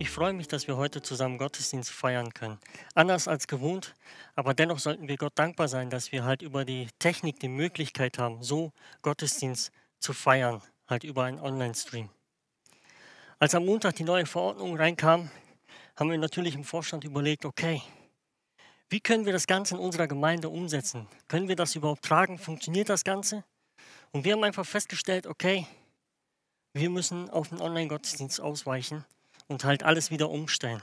Ich freue mich, dass wir heute zusammen Gottesdienst feiern können. Anders als gewohnt, aber dennoch sollten wir Gott dankbar sein, dass wir halt über die Technik die Möglichkeit haben, so Gottesdienst zu feiern, halt über einen Online-Stream. Als am Montag die neue Verordnung reinkam, haben wir natürlich im Vorstand überlegt, okay, wie können wir das Ganze in unserer Gemeinde umsetzen? Können wir das überhaupt tragen? Funktioniert das Ganze? Und wir haben einfach festgestellt, okay, wir müssen auf den Online-Gottesdienst ausweichen und halt alles wieder umstellen.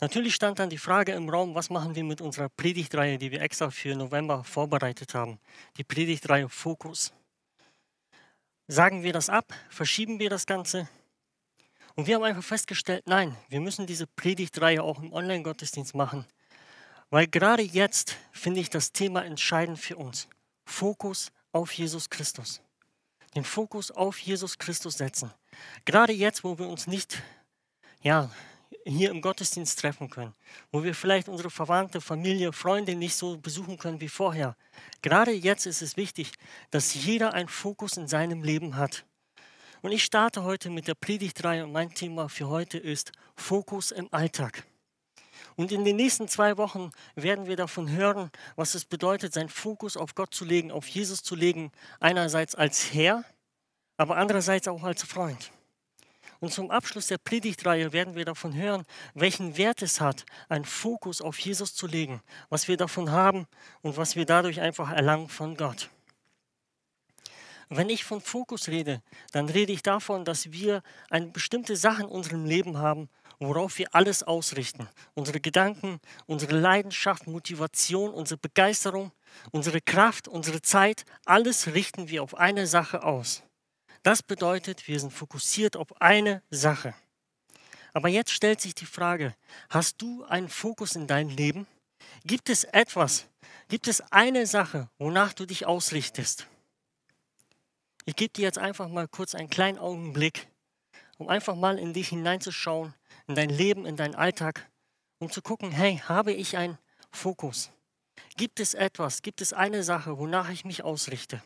Natürlich stand dann die Frage im Raum, was machen wir mit unserer Predigtreihe, die wir extra für November vorbereitet haben. Die Predigtreihe Fokus. Sagen wir das ab? Verschieben wir das Ganze? Und wir haben einfach festgestellt, nein, wir müssen diese Predigtreihe auch im Online-Gottesdienst machen. Weil gerade jetzt finde ich das Thema entscheidend für uns. Fokus auf Jesus Christus. Den Fokus auf Jesus Christus setzen. Gerade jetzt, wo wir uns nicht ja, hier im Gottesdienst treffen können, wo wir vielleicht unsere Verwandte, Familie, Freunde nicht so besuchen können wie vorher. Gerade jetzt ist es wichtig, dass jeder einen Fokus in seinem Leben hat. Und ich starte heute mit der Predigtreihe und mein Thema für heute ist Fokus im Alltag. Und in den nächsten zwei Wochen werden wir davon hören, was es bedeutet, seinen Fokus auf Gott zu legen, auf Jesus zu legen, einerseits als Herr, aber andererseits auch als Freund. Und zum Abschluss der Predigtreihe werden wir davon hören, welchen Wert es hat, einen Fokus auf Jesus zu legen, was wir davon haben und was wir dadurch einfach erlangen von Gott. Wenn ich von Fokus rede, dann rede ich davon, dass wir eine bestimmte Sache in unserem Leben haben, worauf wir alles ausrichten. Unsere Gedanken, unsere Leidenschaft, Motivation, unsere Begeisterung, unsere Kraft, unsere Zeit, alles richten wir auf eine Sache aus. Das bedeutet, wir sind fokussiert auf eine Sache. Aber jetzt stellt sich die Frage, hast du einen Fokus in deinem Leben? Gibt es etwas, gibt es eine Sache, wonach du dich ausrichtest? Ich gebe dir jetzt einfach mal kurz einen kleinen Augenblick, um einfach mal in dich hineinzuschauen, in dein Leben, in deinen Alltag, um zu gucken, hey, habe ich einen Fokus? Gibt es etwas, gibt es eine Sache, wonach ich mich ausrichte?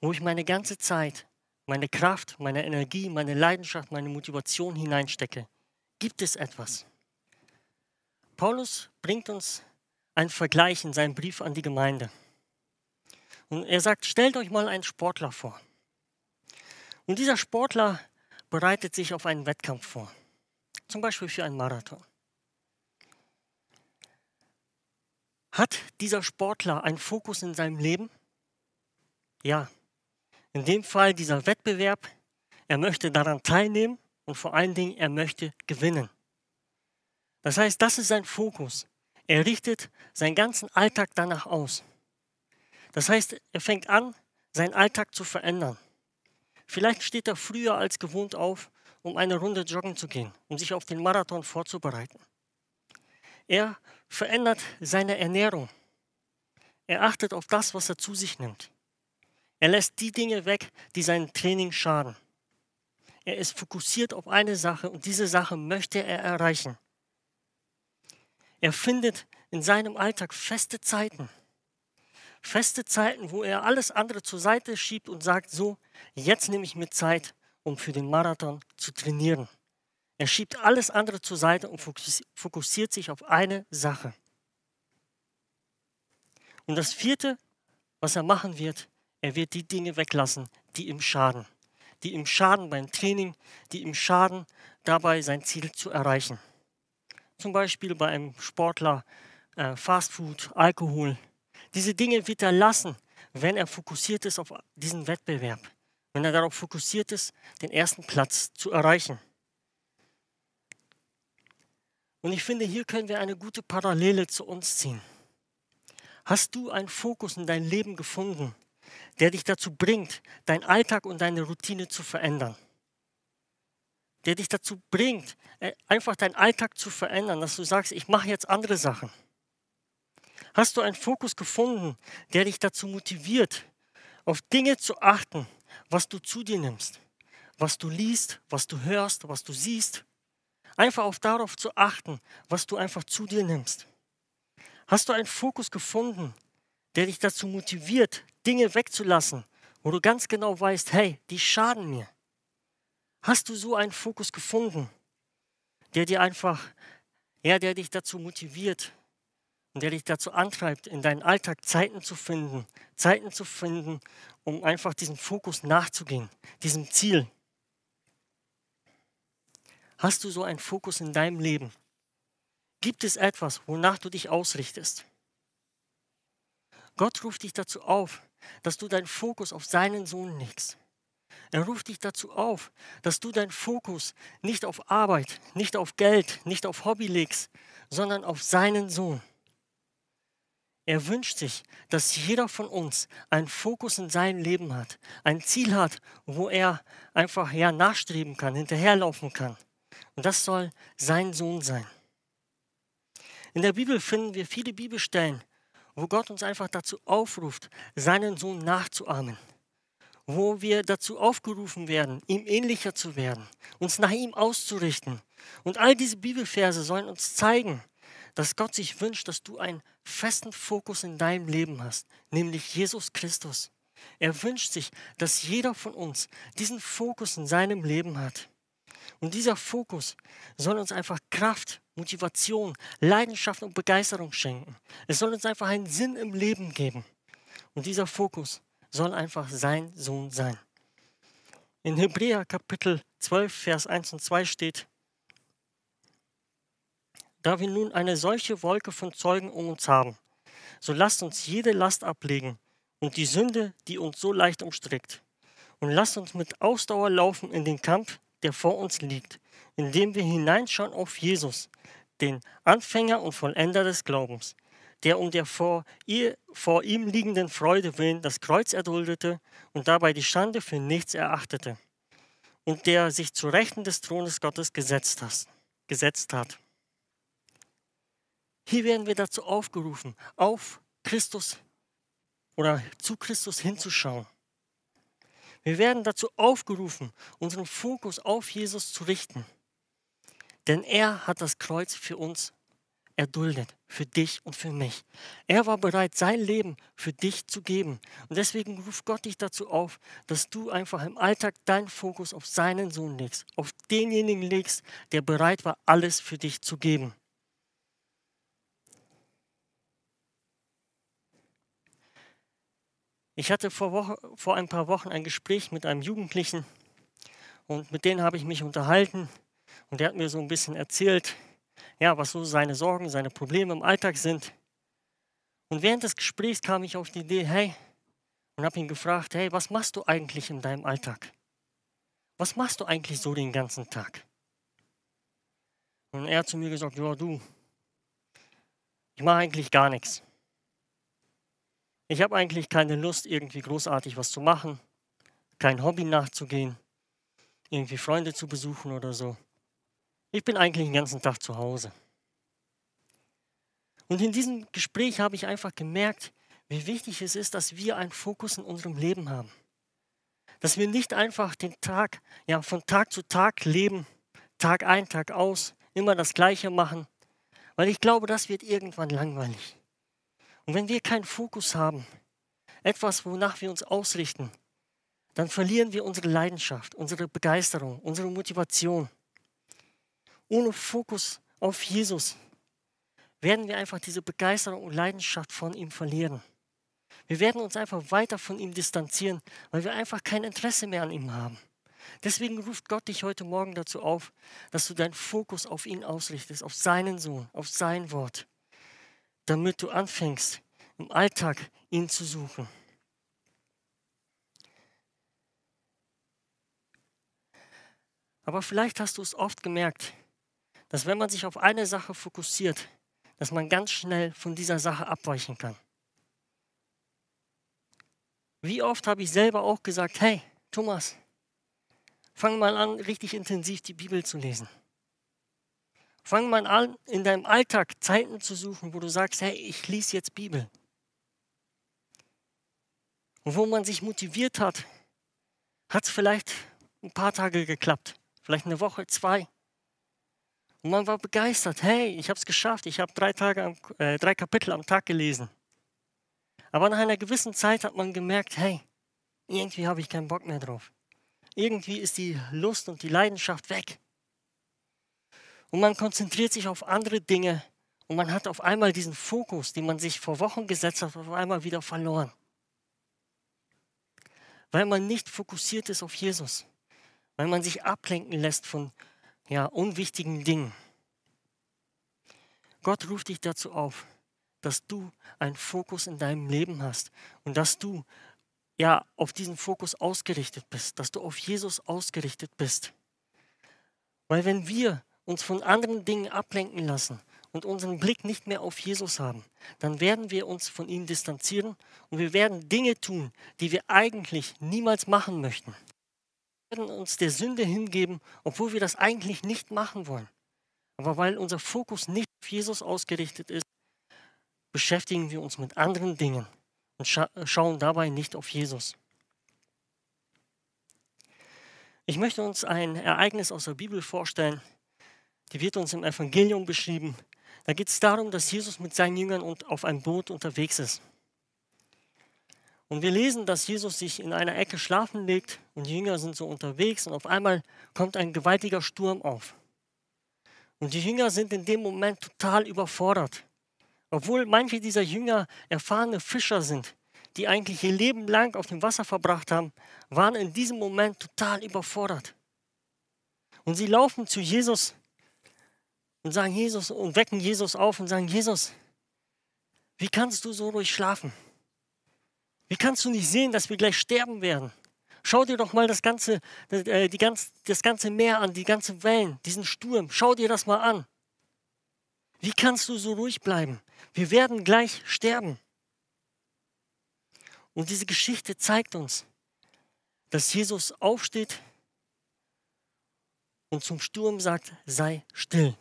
Wo ich meine ganze Zeit, meine Kraft, meine Energie, meine Leidenschaft, meine Motivation hineinstecke. Gibt es etwas? Paulus bringt uns einen Vergleich in seinem Brief an die Gemeinde. Und er sagt, stellt euch mal einen Sportler vor. Und dieser Sportler bereitet sich auf einen Wettkampf vor. Zum Beispiel für einen Marathon. Hat dieser Sportler einen Fokus in seinem Leben? Ja, in dem Fall dieser Wettbewerb, er möchte daran teilnehmen und vor allen Dingen, er möchte gewinnen. Das heißt, das ist sein Fokus. Er richtet seinen ganzen Alltag danach aus. Das heißt, er fängt an, seinen Alltag zu verändern. Vielleicht steht er früher als gewohnt auf, um eine Runde joggen zu gehen, um sich auf den Marathon vorzubereiten. Er verändert seine Ernährung. Er achtet auf das, was er zu sich nimmt. Er lässt die Dinge weg, die seinem Training schaden. Er ist fokussiert auf eine Sache und diese Sache möchte er erreichen. Er findet in seinem Alltag feste Zeiten. Feste Zeiten, wo er alles andere zur Seite schiebt und sagt, so, jetzt nehme ich mir Zeit, um für den Marathon zu trainieren. Er schiebt alles andere zur Seite und fokussiert sich auf eine Sache. Und das vierte, was er machen wird, er wird die Dinge weglassen, die ihm schaden. Die ihm schaden beim Training, die ihm schaden, dabei sein Ziel zu erreichen. Zum Beispiel bei einem Sportler äh, Fastfood, Alkohol. Diese Dinge wird er lassen, wenn er fokussiert ist auf diesen Wettbewerb. Wenn er darauf fokussiert ist, den ersten Platz zu erreichen. Und ich finde, hier können wir eine gute Parallele zu uns ziehen. Hast du einen Fokus in dein Leben gefunden, der dich dazu bringt, deinen Alltag und deine Routine zu verändern. Der dich dazu bringt, äh, einfach deinen Alltag zu verändern, dass du sagst, ich mache jetzt andere Sachen. Hast du einen Fokus gefunden, der dich dazu motiviert, auf Dinge zu achten, was du zu dir nimmst, was du liest, was du hörst, was du siehst? Einfach auf darauf zu achten, was du einfach zu dir nimmst. Hast du einen Fokus gefunden, der dich dazu motiviert, Dinge wegzulassen, wo du ganz genau weißt, hey, die schaden mir. Hast du so einen Fokus gefunden, der dir einfach, ja, der dich dazu motiviert und der dich dazu antreibt, in deinen Alltag Zeiten zu finden, Zeiten zu finden, um einfach diesem Fokus nachzugehen, diesem Ziel. Hast du so einen Fokus in deinem Leben? Gibt es etwas, wonach du dich ausrichtest? Gott ruft dich dazu auf, dass du deinen Fokus auf seinen Sohn legst. Er ruft dich dazu auf, dass du deinen Fokus nicht auf Arbeit, nicht auf Geld, nicht auf Hobby legst, sondern auf seinen Sohn. Er wünscht sich, dass jeder von uns einen Fokus in seinem Leben hat, ein Ziel hat, wo er einfach ja nachstreben kann, hinterherlaufen kann. Und das soll sein Sohn sein. In der Bibel finden wir viele Bibelstellen, wo Gott uns einfach dazu aufruft, seinen Sohn nachzuahmen wo wir dazu aufgerufen werden, ihm ähnlicher zu werden, uns nach ihm auszurichten. Und all diese Bibelverse sollen uns zeigen, dass Gott sich wünscht, dass du einen festen Fokus in deinem Leben hast, nämlich Jesus Christus. Er wünscht sich, dass jeder von uns diesen Fokus in seinem Leben hat. Und dieser Fokus soll uns einfach Kraft, Motivation, Leidenschaft und Begeisterung schenken. Es soll uns einfach einen Sinn im Leben geben. Und dieser Fokus soll einfach sein Sohn sein. In Hebräer Kapitel 12, Vers 1 und 2 steht, da wir nun eine solche Wolke von Zeugen um uns haben, so lasst uns jede Last ablegen und die Sünde, die uns so leicht umstrickt. Und lasst uns mit Ausdauer laufen in den Kampf, der vor uns liegt, indem wir hineinschauen auf Jesus, den Anfänger und Vollender des Glaubens, der um der vor, ihr, vor ihm liegenden Freude willen das Kreuz erduldete und dabei die Schande für nichts erachtete und der sich zu Rechten des Thrones Gottes gesetzt, hat, gesetzt hat. Hier werden wir dazu aufgerufen, auf Christus oder zu Christus hinzuschauen. Wir werden dazu aufgerufen, unseren Fokus auf Jesus zu richten. Denn er hat das Kreuz für uns erduldet, für dich und für mich. Er war bereit, sein Leben für dich zu geben. Und deswegen ruft Gott dich dazu auf, dass du einfach im Alltag deinen Fokus auf seinen Sohn legst, auf denjenigen legst, der bereit war, alles für dich zu geben. Ich hatte vor, Woche, vor ein paar Wochen ein Gespräch mit einem Jugendlichen und mit denen habe ich mich unterhalten und der hat mir so ein bisschen erzählt, ja, was so seine Sorgen, seine Probleme im Alltag sind. Und während des Gesprächs kam ich auf die Idee, hey, und habe ihn gefragt, hey, was machst du eigentlich in deinem Alltag? Was machst du eigentlich so den ganzen Tag? Und er hat zu mir gesagt, ja, du, ich mache eigentlich gar nichts. Ich habe eigentlich keine Lust, irgendwie großartig was zu machen, kein Hobby nachzugehen, irgendwie Freunde zu besuchen oder so. Ich bin eigentlich den ganzen Tag zu Hause. Und in diesem Gespräch habe ich einfach gemerkt, wie wichtig es ist, dass wir einen Fokus in unserem Leben haben. Dass wir nicht einfach den Tag, ja, von Tag zu Tag leben, Tag ein, Tag aus, immer das Gleiche machen, weil ich glaube, das wird irgendwann langweilig. Und wenn wir keinen Fokus haben, etwas, wonach wir uns ausrichten, dann verlieren wir unsere Leidenschaft, unsere Begeisterung, unsere Motivation ohne Fokus auf Jesus werden wir einfach diese Begeisterung und Leidenschaft von ihm verlieren. Wir werden uns einfach weiter von ihm distanzieren, weil wir einfach kein Interesse mehr an ihm haben. Deswegen ruft Gott dich heute Morgen dazu auf, dass du deinen Fokus auf ihn ausrichtest, auf seinen Sohn, auf sein Wort, damit du anfängst, im Alltag ihn zu suchen. Aber vielleicht hast du es oft gemerkt, dass wenn man sich auf eine Sache fokussiert, dass man ganz schnell von dieser Sache abweichen kann. Wie oft habe ich selber auch gesagt, hey, Thomas, fang mal an, richtig intensiv die Bibel zu lesen. Fang mal an, in deinem Alltag Zeiten zu suchen, wo du sagst, hey, ich lese jetzt Bibel. Und wo man sich motiviert hat, hat es vielleicht ein paar Tage geklappt, vielleicht eine Woche, zwei. Und man war begeistert. Hey, ich habe es geschafft. Ich habe drei, äh, drei Kapitel am Tag gelesen. Aber nach einer gewissen Zeit hat man gemerkt, hey, irgendwie habe ich keinen Bock mehr drauf. irgendwie ist die Lust und die Leidenschaft weg. Und man konzentriert sich auf andere Dinge und man hat auf einmal diesen Fokus, den man sich vor Wochen gesetzt hat, auf einmal wieder verloren. Weil man nicht fokussiert ist auf Jesus. Weil man sich ablenken lässt von ja, unwichtigen Dingen. Gott ruft dich dazu auf, dass du einen Fokus in deinem Leben hast und dass du ja auf diesen Fokus ausgerichtet bist, dass du auf Jesus ausgerichtet bist. Weil wenn wir uns von anderen Dingen ablenken lassen und unseren Blick nicht mehr auf Jesus haben, dann werden wir uns von ihm distanzieren und wir werden Dinge tun, die wir eigentlich niemals machen möchten. Wir werden uns der Sünde hingeben, obwohl wir das eigentlich nicht machen wollen. Aber weil unser Fokus nicht auf Jesus ausgerichtet ist, beschäftigen wir uns mit anderen Dingen und scha schauen dabei nicht auf Jesus. Ich möchte uns ein Ereignis aus der Bibel vorstellen, die wird uns im Evangelium beschrieben. Da geht es darum, dass Jesus mit seinen Jüngern auf einem Boot unterwegs ist. Und wir lesen, dass Jesus sich in einer Ecke schlafen legt und die Jünger sind so unterwegs und auf einmal kommt ein gewaltiger Sturm auf. Und die Jünger sind in dem Moment total überfordert. Obwohl manche dieser Jünger erfahrene Fischer sind, die eigentlich ihr Leben lang auf dem Wasser verbracht haben, waren in diesem Moment total überfordert. Und sie laufen zu Jesus und sagen Jesus und wecken Jesus auf und sagen, Jesus, wie kannst du so ruhig schlafen? Wie kannst du nicht sehen, dass wir gleich sterben werden? Schau dir doch mal das ganze, äh, die ganz, das ganze Meer an, die ganzen Wellen, diesen Sturm. Schau dir das mal an. Wie kannst du so ruhig bleiben? Wir werden gleich sterben. Und diese Geschichte zeigt uns, dass Jesus aufsteht und zum Sturm sagt, sei still.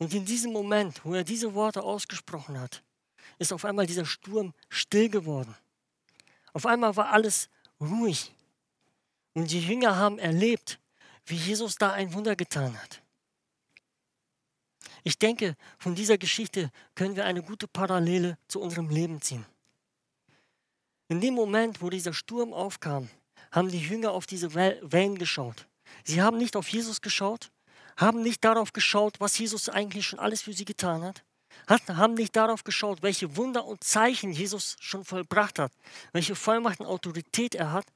Und in diesem Moment, wo er diese Worte ausgesprochen hat, ist auf einmal dieser Sturm still geworden. Auf einmal war alles ruhig. Und die Jünger haben erlebt, wie Jesus da ein Wunder getan hat. Ich denke, von dieser Geschichte können wir eine gute Parallele zu unserem Leben ziehen. In dem Moment, wo dieser Sturm aufkam, haben die Jünger auf diese Wellen geschaut. Sie haben nicht auf Jesus geschaut, haben nicht darauf geschaut, was Jesus eigentlich schon alles für sie getan hat, haben nicht darauf geschaut, welche Wunder und Zeichen Jesus schon vollbracht hat, welche Vollmacht und Autorität er hat.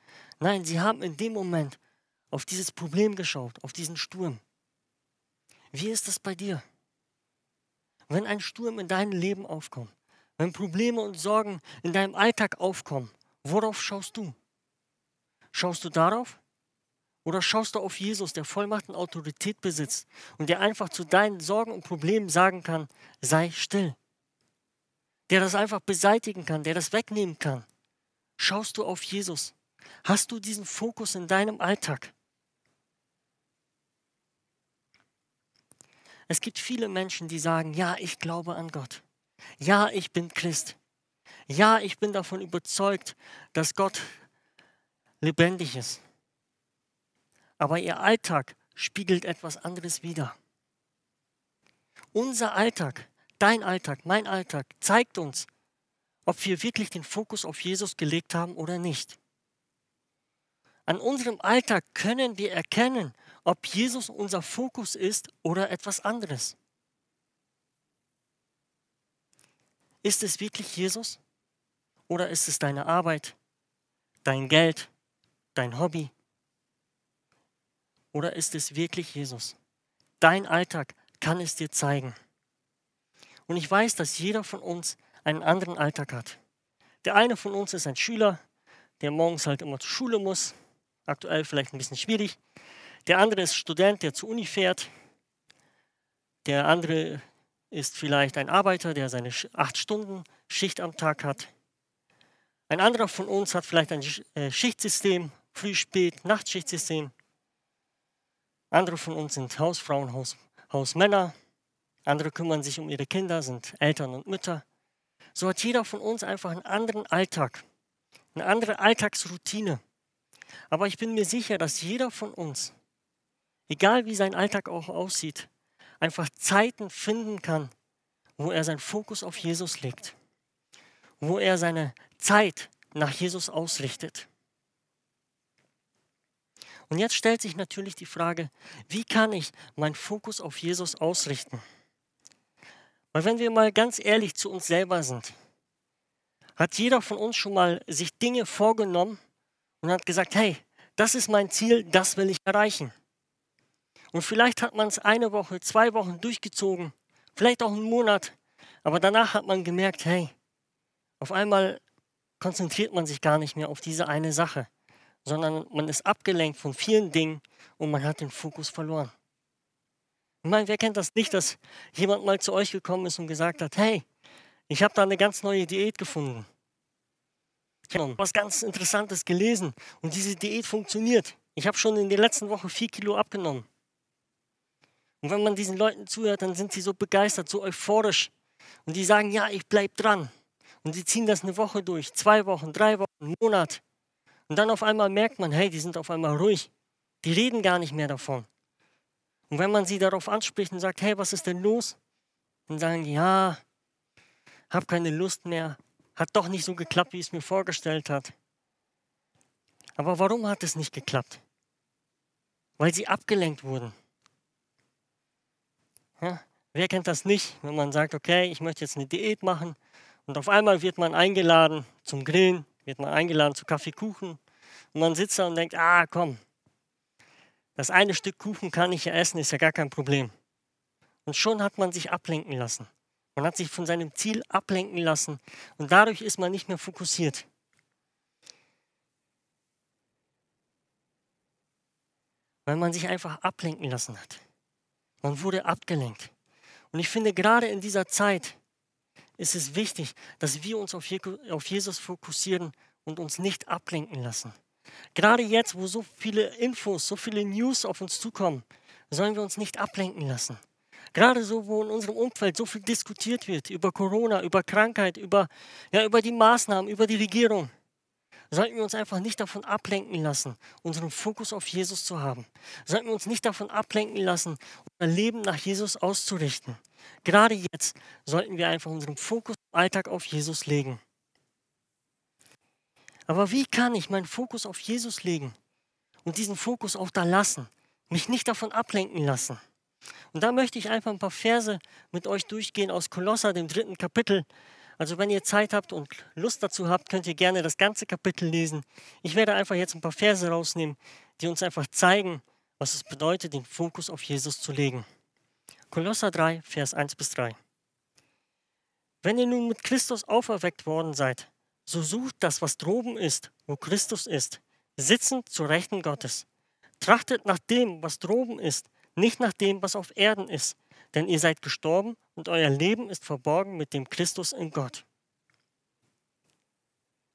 Nein, sie haben in dem Moment auf dieses Problem geschaut, auf diesen Sturm. Wie ist das bei dir? Wenn ein Sturm in deinem Leben aufkommt, wenn Probleme und Sorgen in deinem Alltag aufkommen, worauf schaust du? Schaust du darauf, oder schaust du auf Jesus, der Vollmacht und Autorität besitzt und der einfach zu deinen Sorgen und Problemen sagen kann, sei still. Der das einfach beseitigen kann, der das wegnehmen kann. Schaust du auf Jesus? Hast du diesen Fokus in deinem Alltag? Es gibt viele Menschen, die sagen, ja, ich glaube an Gott. Ja, ich bin Christ. Ja, ich bin davon überzeugt, dass Gott lebendig ist aber ihr Alltag spiegelt etwas anderes wider. Unser Alltag, dein Alltag, mein Alltag zeigt uns, ob wir wirklich den Fokus auf Jesus gelegt haben oder nicht. An unserem Alltag können wir erkennen, ob Jesus unser Fokus ist oder etwas anderes. Ist es wirklich Jesus oder ist es deine Arbeit, dein Geld, dein Hobby, oder ist es wirklich Jesus? Dein Alltag kann es dir zeigen. Und ich weiß, dass jeder von uns einen anderen Alltag hat. Der eine von uns ist ein Schüler, der morgens halt immer zur Schule muss. Aktuell vielleicht ein bisschen schwierig. Der andere ist Student, der zur Uni fährt. Der andere ist vielleicht ein Arbeiter, der seine acht Stunden Schicht am Tag hat. Ein anderer von uns hat vielleicht ein äh, Schichtsystem, früh, spät, Nachtschichtsystem. Andere von uns sind Hausfrauen, Haus, Hausmänner. Andere kümmern sich um ihre Kinder, sind Eltern und Mütter. So hat jeder von uns einfach einen anderen Alltag, eine andere Alltagsroutine. Aber ich bin mir sicher, dass jeder von uns, egal wie sein Alltag auch aussieht, einfach Zeiten finden kann, wo er seinen Fokus auf Jesus legt, wo er seine Zeit nach Jesus ausrichtet. Und jetzt stellt sich natürlich die Frage, wie kann ich meinen Fokus auf Jesus ausrichten? Weil wenn wir mal ganz ehrlich zu uns selber sind, hat jeder von uns schon mal sich Dinge vorgenommen und hat gesagt, hey, das ist mein Ziel, das will ich erreichen. Und vielleicht hat man es eine Woche, zwei Wochen durchgezogen, vielleicht auch einen Monat, aber danach hat man gemerkt, hey, auf einmal konzentriert man sich gar nicht mehr auf diese eine Sache, sondern man ist abgelenkt von vielen Dingen und man hat den Fokus verloren. Ich meine, wer kennt das nicht, dass jemand mal zu euch gekommen ist und gesagt hat, hey, ich habe da eine ganz neue Diät gefunden. Ich habe was ganz Interessantes gelesen und diese Diät funktioniert. Ich habe schon in der letzten Woche vier Kilo abgenommen. Und wenn man diesen Leuten zuhört, dann sind sie so begeistert, so euphorisch. Und die sagen, ja, ich bleibe dran. Und sie ziehen das eine Woche durch, zwei Wochen, drei Wochen, einen Monat. Und dann auf einmal merkt man, hey, die sind auf einmal ruhig. Die reden gar nicht mehr davon. Und wenn man sie darauf anspricht und sagt, hey, was ist denn los? Dann sagen die, ja, habe keine Lust mehr, hat doch nicht so geklappt, wie es mir vorgestellt hat. Aber warum hat es nicht geklappt? Weil sie abgelenkt wurden. Ja, wer kennt das nicht, wenn man sagt, okay, ich möchte jetzt eine Diät machen und auf einmal wird man eingeladen zum Grillen, wird man eingeladen zu Kaffeekuchen und man sitzt da und denkt, ah komm, das eine Stück Kuchen kann ich ja essen, ist ja gar kein Problem. Und schon hat man sich ablenken lassen. Man hat sich von seinem Ziel ablenken lassen und dadurch ist man nicht mehr fokussiert. Weil man sich einfach ablenken lassen hat. Man wurde abgelenkt. Und ich finde, gerade in dieser Zeit ist es wichtig, dass wir uns auf Jesus fokussieren und uns nicht ablenken lassen. Gerade jetzt, wo so viele Infos, so viele News auf uns zukommen, sollen wir uns nicht ablenken lassen. Gerade so, wo in unserem Umfeld so viel diskutiert wird über Corona, über Krankheit, über, ja, über die Maßnahmen, über die Regierung, sollten wir uns einfach nicht davon ablenken lassen, unseren Fokus auf Jesus zu haben. Sollten wir uns nicht davon ablenken lassen, unser Leben nach Jesus auszurichten. Gerade jetzt sollten wir einfach unseren Fokus im Alltag auf Jesus legen. Aber wie kann ich meinen Fokus auf Jesus legen und diesen Fokus auch da lassen, mich nicht davon ablenken lassen? Und da möchte ich einfach ein paar Verse mit euch durchgehen aus Kolosser, dem dritten Kapitel. Also wenn ihr Zeit habt und Lust dazu habt, könnt ihr gerne das ganze Kapitel lesen. Ich werde einfach jetzt ein paar Verse rausnehmen, die uns einfach zeigen, was es bedeutet, den Fokus auf Jesus zu legen. Kolosser 3, Vers 1 bis 3. Wenn ihr nun mit Christus auferweckt worden seid, so sucht das, was droben ist, wo Christus ist, sitzend zur Rechten Gottes. Trachtet nach dem, was droben ist, nicht nach dem, was auf Erden ist, denn ihr seid gestorben und euer Leben ist verborgen mit dem Christus in Gott.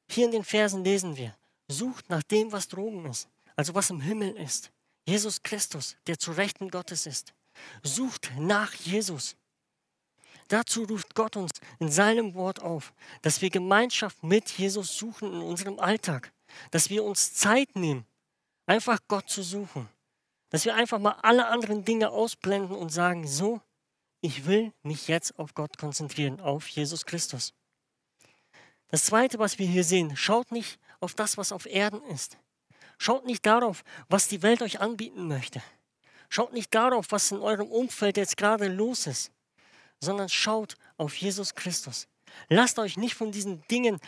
Hier in den Versen lesen wir, sucht nach dem, was droben ist, also was im Himmel ist. Jesus Christus, der zu Rechten Gottes ist. Sucht nach Jesus. Dazu ruft Gott uns in seinem Wort auf, dass wir Gemeinschaft mit Jesus suchen in unserem Alltag, dass wir uns Zeit nehmen, einfach Gott zu suchen, dass wir einfach mal alle anderen Dinge ausblenden und sagen, so, ich will mich jetzt auf Gott konzentrieren, auf Jesus Christus. Das Zweite, was wir hier sehen, schaut nicht auf das, was auf Erden ist. Schaut nicht darauf, was die Welt euch anbieten möchte. Schaut nicht darauf, was in eurem Umfeld jetzt gerade los ist, sondern schaut auf Jesus Christus. Lasst euch nicht von diesen Dingen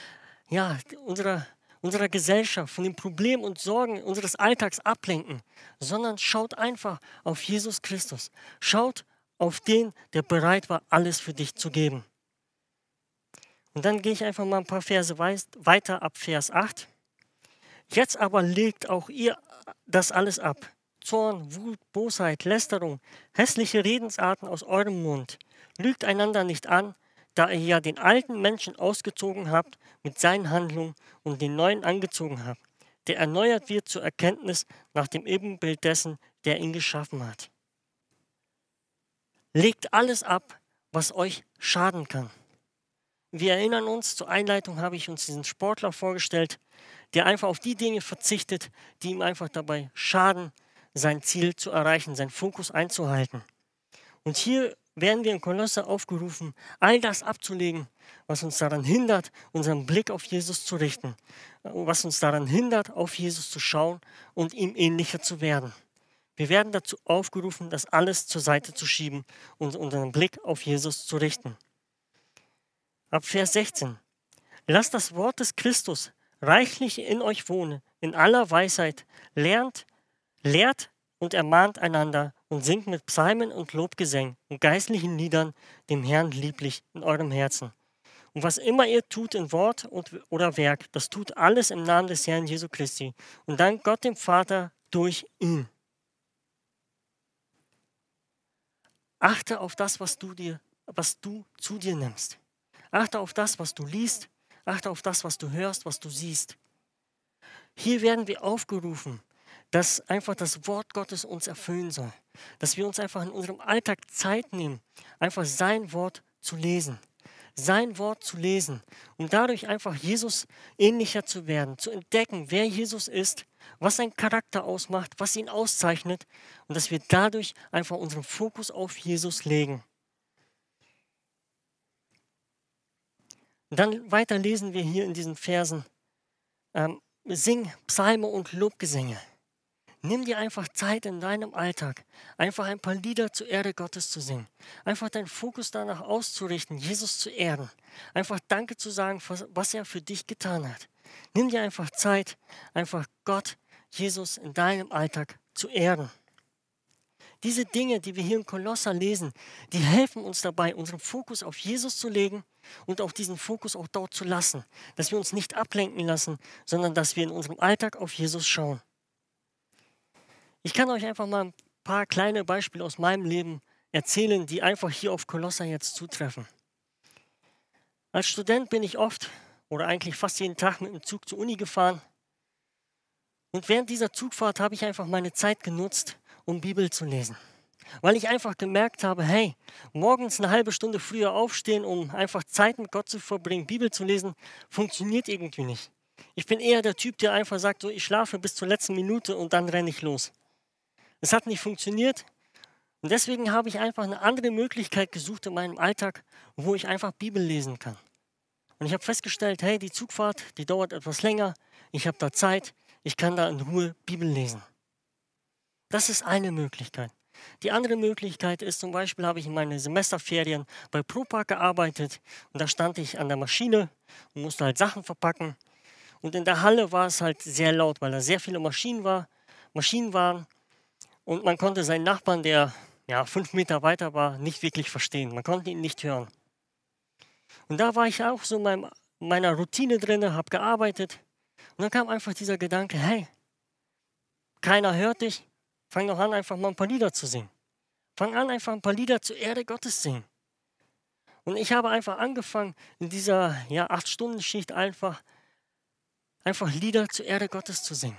ja, unserer unserer Gesellschaft, von den Problemen und Sorgen unseres Alltags ablenken, sondern schaut einfach auf Jesus Christus. Schaut auf den, der bereit war, alles für dich zu geben. Und dann gehe ich einfach mal ein paar Verse weiter ab Vers 8. Jetzt aber legt auch ihr das alles ab. Zorn, Wut, Bosheit, Lästerung, hässliche Redensarten aus eurem Mund. Lügt einander nicht an, da ihr ja den alten Menschen ausgezogen habt mit seinen Handlungen und den neuen angezogen habt, der erneuert wird zur Erkenntnis nach dem Ebenbild dessen, der ihn geschaffen hat. Legt alles ab, was euch schaden kann. Wir erinnern uns, zur Einleitung habe ich uns diesen Sportler vorgestellt, der einfach auf die Dinge verzichtet, die ihm einfach dabei schaden, sein Ziel zu erreichen, seinen Fokus einzuhalten. Und hier werden wir in Kolosse aufgerufen, all das abzulegen, was uns daran hindert, unseren Blick auf Jesus zu richten, was uns daran hindert, auf Jesus zu schauen und ihm ähnlicher zu werden. Wir werden dazu aufgerufen, das alles zur Seite zu schieben und unseren Blick auf Jesus zu richten. Ab Vers 16. Lasst das Wort des Christus reichlich in euch wohnen, in aller Weisheit, lernt, lehrt und ermahnt einander und singt mit Psalmen und Lobgesängen und geistlichen Liedern dem Herrn lieblich in eurem Herzen. Und was immer ihr tut in Wort und, oder Werk, das tut alles im Namen des Herrn Jesu Christi und dank Gott dem Vater durch ihn. Achte auf das, was du dir, was du zu dir nimmst. Achte auf das, was du liest. Achte auf das, was du hörst, was du siehst. Hier werden wir aufgerufen, dass einfach das Wort Gottes uns erfüllen soll. Dass wir uns einfach in unserem Alltag Zeit nehmen, einfach sein Wort zu lesen. Sein Wort zu lesen, um dadurch einfach Jesus ähnlicher zu werden, zu entdecken, wer Jesus ist was sein Charakter ausmacht, was ihn auszeichnet und dass wir dadurch einfach unseren Fokus auf Jesus legen. Und dann weiter lesen wir hier in diesen Versen, ähm, sing Psalme und Lobgesänge. Nimm dir einfach Zeit in deinem Alltag, einfach ein paar Lieder zur Ehre Gottes zu singen. Einfach deinen Fokus danach auszurichten, Jesus zu ehren. Einfach Danke zu sagen, was er für dich getan hat. Nimm dir einfach Zeit, einfach Gott Jesus in deinem Alltag zu ehren. Diese Dinge, die wir hier in Kolosser lesen, die helfen uns dabei, unseren Fokus auf Jesus zu legen und auch diesen Fokus auch dort zu lassen. Dass wir uns nicht ablenken lassen, sondern dass wir in unserem Alltag auf Jesus schauen. Ich kann euch einfach mal ein paar kleine Beispiele aus meinem Leben erzählen, die einfach hier auf Kolosser jetzt zutreffen. Als Student bin ich oft oder eigentlich fast jeden Tag mit dem Zug zur Uni gefahren und während dieser Zugfahrt habe ich einfach meine Zeit genutzt, um Bibel zu lesen. Weil ich einfach gemerkt habe, hey, morgens eine halbe Stunde früher aufstehen, um einfach Zeit mit Gott zu verbringen, Bibel zu lesen, funktioniert irgendwie nicht. Ich bin eher der Typ, der einfach sagt, so, ich schlafe bis zur letzten Minute und dann renne ich los. Es hat nicht funktioniert. Und deswegen habe ich einfach eine andere Möglichkeit gesucht in meinem Alltag, wo ich einfach Bibel lesen kann. Und ich habe festgestellt, hey, die Zugfahrt, die dauert etwas länger. Ich habe da Zeit. Ich kann da in Ruhe Bibel lesen. Das ist eine Möglichkeit. Die andere Möglichkeit ist zum Beispiel, habe ich in meinen Semesterferien bei Propark gearbeitet und da stand ich an der Maschine und musste halt Sachen verpacken. Und in der Halle war es halt sehr laut, weil da sehr viele Maschinen, war, Maschinen waren und man konnte seinen Nachbarn, der ja, fünf Meter weiter war, nicht wirklich verstehen. Man konnte ihn nicht hören. Und da war ich auch so in meiner Routine drin, habe gearbeitet und dann kam einfach dieser Gedanke, hey, keiner hört dich, fang doch an, einfach mal ein paar Lieder zu singen. Fang an, einfach ein paar Lieder zur Erde Gottes singen. Und ich habe einfach angefangen, in dieser ja, Acht-Stunden-Schicht einfach, einfach Lieder zur Erde Gottes zu singen.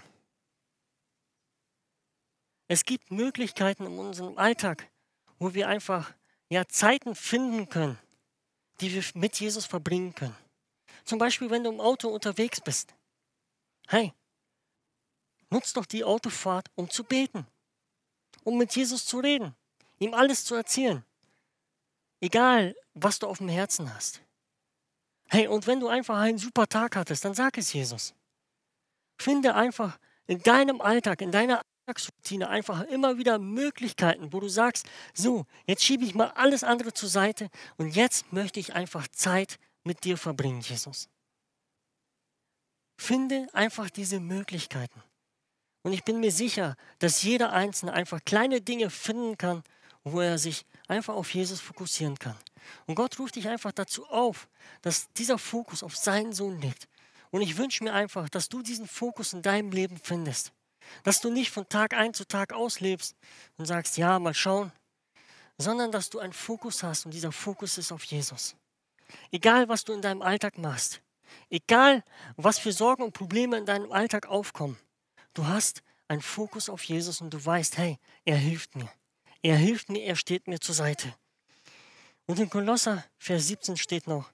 Es gibt Möglichkeiten in unserem Alltag, wo wir einfach ja, Zeiten finden können, die wir mit Jesus verbringen können. Zum Beispiel, wenn du im Auto unterwegs bist. Hey, nutz doch die Autofahrt, um zu beten, um mit Jesus zu reden, ihm alles zu erzählen. Egal, was du auf dem Herzen hast. Hey, und wenn du einfach einen super Tag hattest, dann sag es Jesus. Finde einfach in deinem Alltag, in deiner Alltagsroutine einfach immer wieder Möglichkeiten, wo du sagst, so, jetzt schiebe ich mal alles andere zur Seite und jetzt möchte ich einfach Zeit mit dir verbringen, Jesus. Finde einfach diese Möglichkeiten. Und ich bin mir sicher, dass jeder Einzelne einfach kleine Dinge finden kann, wo er sich einfach auf Jesus fokussieren kann. Und Gott ruft dich einfach dazu auf, dass dieser Fokus auf seinen Sohn liegt. Und ich wünsche mir einfach, dass du diesen Fokus in deinem Leben findest. Dass du nicht von Tag ein zu Tag auslebst und sagst, ja, mal schauen, sondern dass du einen Fokus hast und dieser Fokus ist auf Jesus. Egal, was du in deinem Alltag machst, Egal, was für Sorgen und Probleme in deinem Alltag aufkommen, du hast einen Fokus auf Jesus und du weißt, hey, er hilft mir. Er hilft mir, er steht mir zur Seite. Und in Kolosser, Vers 17 steht noch,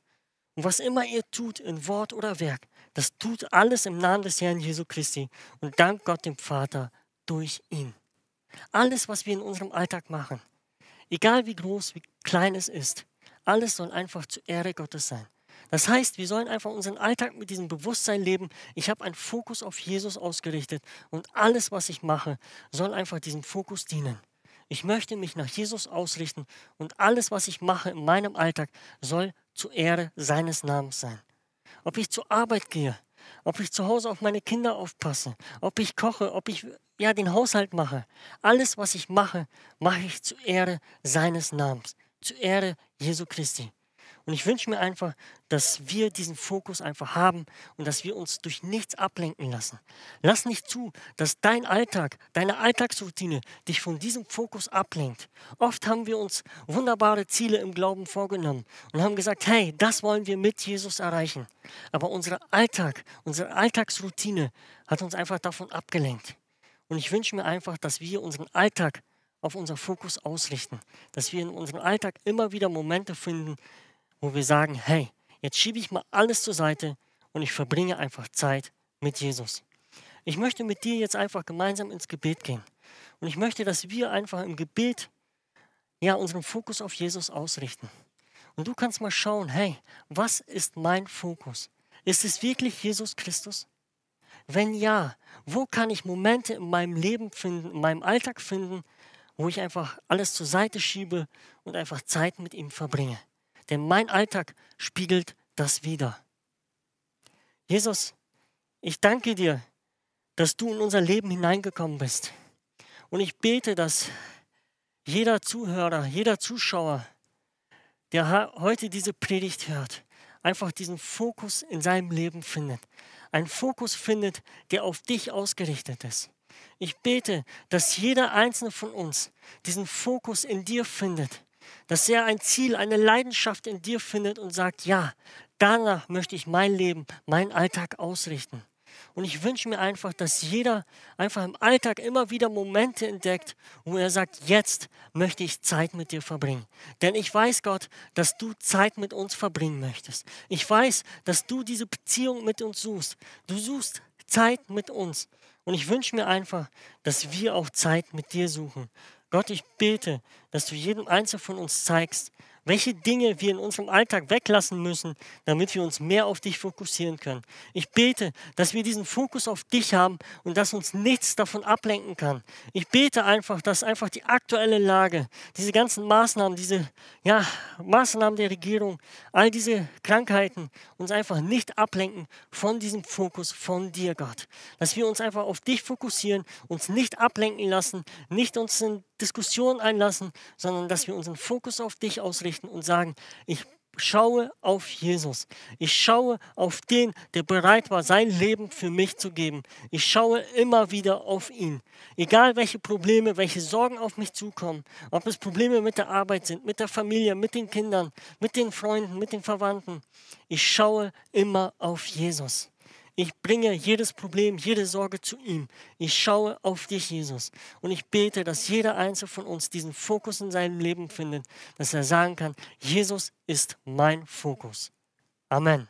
und was immer ihr tut in Wort oder Werk, das tut alles im Namen des Herrn Jesu Christi und dank Gott dem Vater durch ihn. Alles, was wir in unserem Alltag machen, egal wie groß, wie klein es ist, alles soll einfach zur Ehre Gottes sein Das heißt, wir sollen einfach unseren Alltag mit diesem Bewusstsein leben. Ich habe einen Fokus auf Jesus ausgerichtet und alles, was ich mache, soll einfach diesem Fokus dienen. Ich möchte mich nach Jesus ausrichten und alles, was ich mache in meinem Alltag, soll zur Ehre seines Namens sein. Ob ich zur Arbeit gehe, ob ich zu Hause auf meine Kinder aufpasse, ob ich koche, ob ich ja den Haushalt mache. Alles, was ich mache, mache ich zur Ehre seines Namens, zur Ehre Jesu Christi. Und ich wünsche mir einfach, dass wir diesen Fokus einfach haben und dass wir uns durch nichts ablenken lassen. Lass nicht zu, dass dein Alltag, deine Alltagsroutine dich von diesem Fokus ablenkt. Oft haben wir uns wunderbare Ziele im Glauben vorgenommen und haben gesagt, hey, das wollen wir mit Jesus erreichen. Aber unser Alltag, unsere Alltagsroutine hat uns einfach davon abgelenkt. Und ich wünsche mir einfach, dass wir unseren Alltag auf unser Fokus ausrichten, dass wir in unserem Alltag immer wieder Momente finden, wo wir sagen, hey, jetzt schiebe ich mal alles zur Seite und ich verbringe einfach Zeit mit Jesus. Ich möchte mit dir jetzt einfach gemeinsam ins Gebet gehen. Und ich möchte, dass wir einfach im Gebet ja unseren Fokus auf Jesus ausrichten. Und du kannst mal schauen, hey, was ist mein Fokus? Ist es wirklich Jesus Christus? Wenn ja, wo kann ich Momente in meinem Leben finden, in meinem Alltag finden, wo ich einfach alles zur Seite schiebe und einfach Zeit mit ihm verbringe? Denn mein Alltag spiegelt das wider. Jesus, ich danke dir, dass du in unser Leben hineingekommen bist. Und ich bete, dass jeder Zuhörer, jeder Zuschauer, der heute diese Predigt hört, einfach diesen Fokus in seinem Leben findet. Einen Fokus findet, der auf dich ausgerichtet ist. Ich bete, dass jeder einzelne von uns diesen Fokus in dir findet dass er ein Ziel, eine Leidenschaft in dir findet und sagt, ja, danach möchte ich mein Leben, meinen Alltag ausrichten. Und ich wünsche mir einfach, dass jeder einfach im Alltag immer wieder Momente entdeckt, wo er sagt, jetzt möchte ich Zeit mit dir verbringen. Denn ich weiß, Gott, dass du Zeit mit uns verbringen möchtest. Ich weiß, dass du diese Beziehung mit uns suchst. Du suchst Zeit mit uns. Und ich wünsche mir einfach, dass wir auch Zeit mit dir suchen. Gott, ich bete, dass du jedem Einzelnen von uns zeigst, welche Dinge wir in unserem Alltag weglassen müssen, damit wir uns mehr auf dich fokussieren können. Ich bete, dass wir diesen Fokus auf dich haben und dass uns nichts davon ablenken kann. Ich bete einfach, dass einfach die aktuelle Lage, diese ganzen Maßnahmen, diese ja, Maßnahmen der Regierung, all diese Krankheiten uns einfach nicht ablenken von diesem Fokus von dir, Gott. Dass wir uns einfach auf dich fokussieren, uns nicht ablenken lassen, nicht uns in Diskussionen einlassen, sondern dass wir unseren Fokus auf dich ausrichten und sagen, ich schaue auf Jesus. Ich schaue auf den, der bereit war, sein Leben für mich zu geben. Ich schaue immer wieder auf ihn. Egal welche Probleme, welche Sorgen auf mich zukommen, ob es Probleme mit der Arbeit sind, mit der Familie, mit den Kindern, mit den Freunden, mit den Verwandten. Ich schaue immer auf Jesus. Ich bringe jedes Problem, jede Sorge zu ihm. Ich schaue auf dich, Jesus. Und ich bete, dass jeder Einzelne von uns diesen Fokus in seinem Leben findet, dass er sagen kann, Jesus ist mein Fokus. Amen.